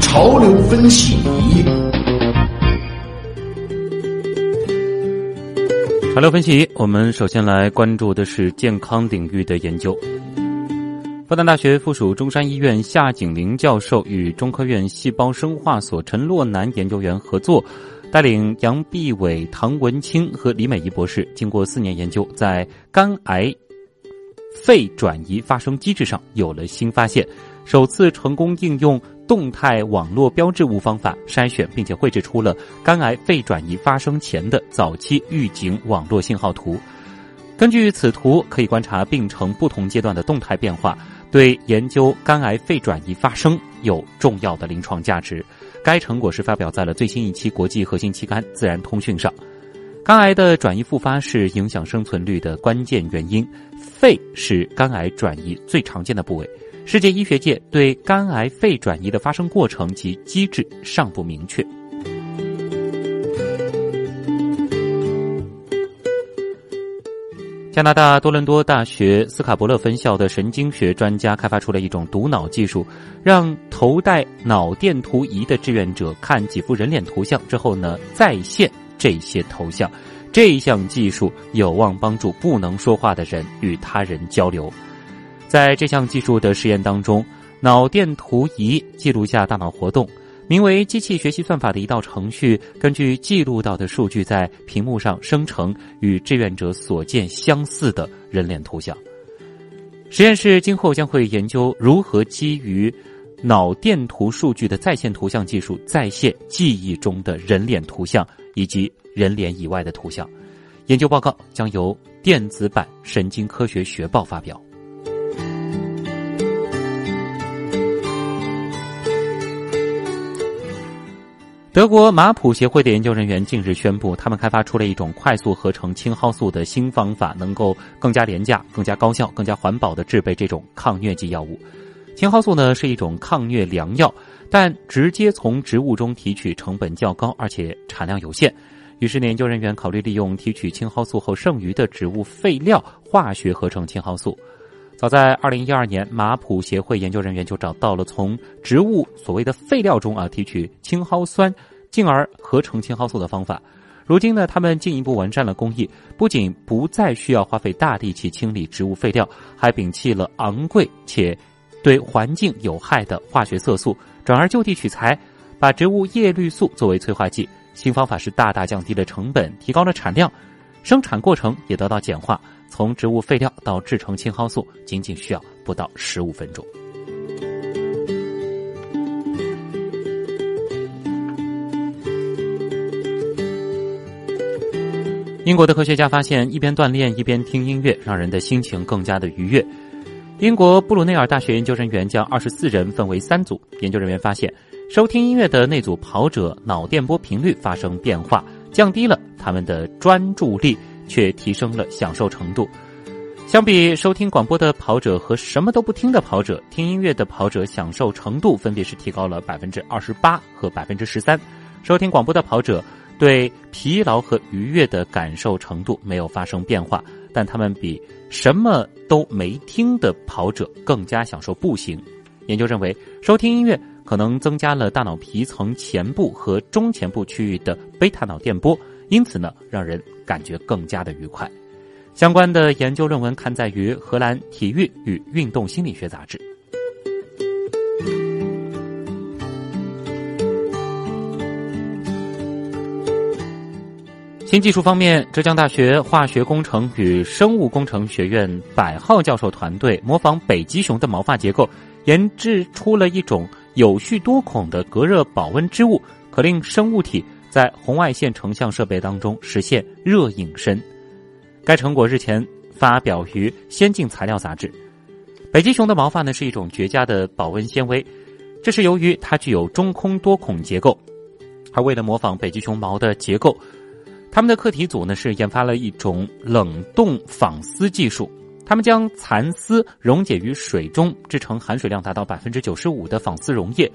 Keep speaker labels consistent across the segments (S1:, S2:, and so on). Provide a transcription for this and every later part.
S1: 潮流分析。
S2: 潮流分析，我们首先来关注的是健康领域的研究。复旦大学附属中山医院夏景林教授与中科院细胞生化所陈洛南研究员合作。带领杨碧伟、唐文清和李美仪博士，经过四年研究，在肝癌肺转移发生机制上有了新发现，首次成功应用动态网络标志物方法筛选，并且绘制出了肝癌肺转移发生前的早期预警网络信号图。根据此图，可以观察病程不同阶段的动态变化，对研究肝癌肺转移发生有重要的临床价值。该成果是发表在了最新一期国际核心期刊《自然通讯》上。肝癌的转移复发是影响生存率的关键原因，肺是肝癌转移最常见的部位。世界医学界对肝癌肺转移的发生过程及机制尚不明确。加拿大多伦多大学斯卡伯勒分校的神经学专家开发出了一种读脑技术，让头戴脑电图仪的志愿者看几幅人脸图像之后呢，再现这些头像。这项技术有望帮助不能说话的人与他人交流。在这项技术的实验当中，脑电图仪记录下大脑活动。名为机器学习算法的一道程序，根据记录到的数据，在屏幕上生成与志愿者所见相似的人脸图像。实验室今后将会研究如何基于脑电图数据的在线图像技术，再现记忆中的人脸图像以及人脸以外的图像。研究报告将由电子版《神经科学学报》发表。德国马普协会的研究人员近日宣布，他们开发出了一种快速合成青蒿素的新方法，能够更加廉价、更加高效、更加环保的制备这种抗疟疾药物。青蒿素呢是一种抗疟良药，但直接从植物中提取成本较高，而且产量有限。于是，研究人员考虑利用提取青蒿素后剩余的植物废料化学合成青蒿素。早在二零一二年，马普协会研究人员就找到了从植物所谓的废料中啊提取青蒿酸，进而合成青蒿素的方法。如今呢，他们进一步完善了工艺，不仅不再需要花费大力气清理植物废料，还摒弃了昂贵且对环境有害的化学色素，转而就地取材，把植物叶绿素作为催化剂。新方法是大大降低了成本，提高了产量，生产过程也得到简化。从植物废料到制成青蒿素，仅仅需要不到十五分钟。英国的科学家发现，一边锻炼一边听音乐，让人的心情更加的愉悦。英国布鲁内尔大学研究人员将二十四人分为三组，研究人员发现，收听音乐的那组跑者脑电波频率发生变化，降低了他们的专注力。却提升了享受程度。相比收听广播的跑者和什么都不听的跑者，听音乐的跑者享受程度分别是提高了百分之二十八和百分之十三。收听广播的跑者对疲劳和愉悦的感受程度没有发生变化，但他们比什么都没听的跑者更加享受步行。研究认为，收听音乐可能增加了大脑皮层前部和中前部区域的贝塔脑电波。因此呢，让人感觉更加的愉快。相关的研究论文刊载于荷兰体育与运动心理学杂志。新技术方面，浙江大学化学工程与生物工程学院百号教授团队模仿北极熊的毛发结构，研制出了一种有序多孔的隔热保温织物，可令生物体。在红外线成像设备当中实现热隐身，该成果日前发表于《先进材料》杂志。北极熊的毛发呢是一种绝佳的保温纤维，这是由于它具有中空多孔结构。而为了模仿北极熊毛的结构，他们的课题组呢是研发了一种冷冻纺丝技术。他们将蚕丝溶解于水中，制成含水量达到百分之九十五的纺丝溶液。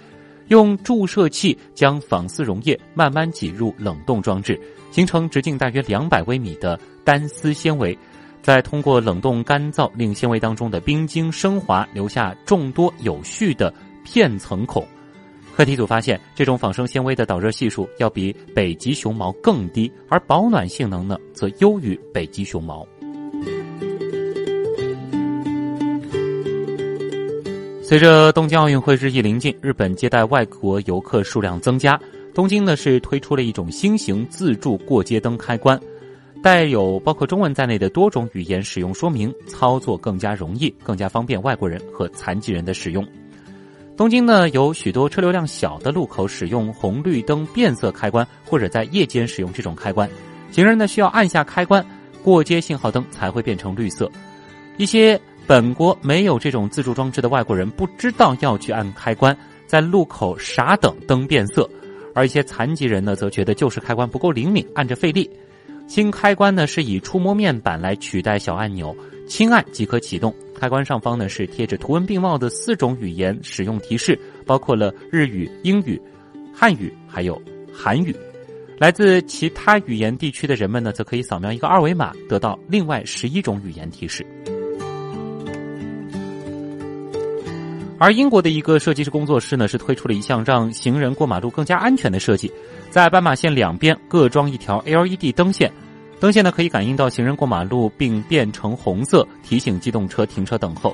S2: 用注射器将纺丝溶液慢慢挤入冷冻装置，形成直径大约两百微米的单丝纤维。再通过冷冻干燥，令纤维当中的冰晶升华，留下众多有序的片层孔。课题组发现，这种仿生纤维的导热系数要比北极熊毛更低，而保暖性能呢，则优于北极熊毛。随着东京奥运会日益临近，日本接待外国游客数量增加，东京呢是推出了一种新型自助过街灯开关，带有包括中文在内的多种语言使用说明，操作更加容易，更加方便外国人和残疾人的使用。东京呢有许多车流量小的路口使用红绿灯变色开关，或者在夜间使用这种开关。行人呢需要按下开关，过街信号灯才会变成绿色。一些本国没有这种自助装置的外国人不知道要去按开关，在路口傻等灯变色。而一些残疾人呢则觉得就是开关不够灵敏，按着费力。新开关呢是以触摸面板来取代小按钮，轻按即可启动。开关上方呢是贴着图文并茂的四种语言使用提示，包括了日语、英语、汉语还有韩语。来自其他语言地区的人们呢，则可以扫描一个二维码，得到另外十一种语言提示。而英国的一个设计师工作室呢，是推出了一项让行人过马路更加安全的设计，在斑马线两边各装一条 LED 灯线。灯线呢可以感应到行人过马路，并变成红色，提醒机动车停车等候。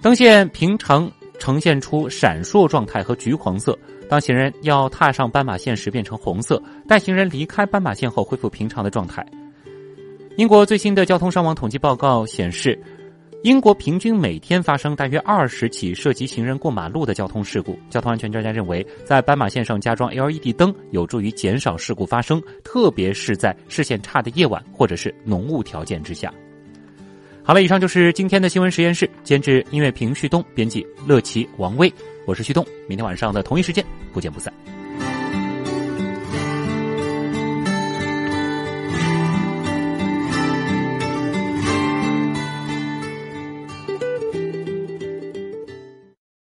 S2: 灯线平常呈现出闪烁状态和橘黄色，当行人要踏上斑马线时变成红色，待行人离开斑马线后恢复平常的状态。英国最新的交通伤亡统计报告显示。英国平均每天发生大约二十起涉及行人过马路的交通事故。交通安全专家认为，在斑马线上加装 LED 灯有助于减少事故发生，特别是在视线差的夜晚或者是浓雾条件之下。好了，以上就是今天的新闻实验室。监制音乐评旭东，编辑乐琪、王威，我是旭东。明天晚上的同一时间不见不散。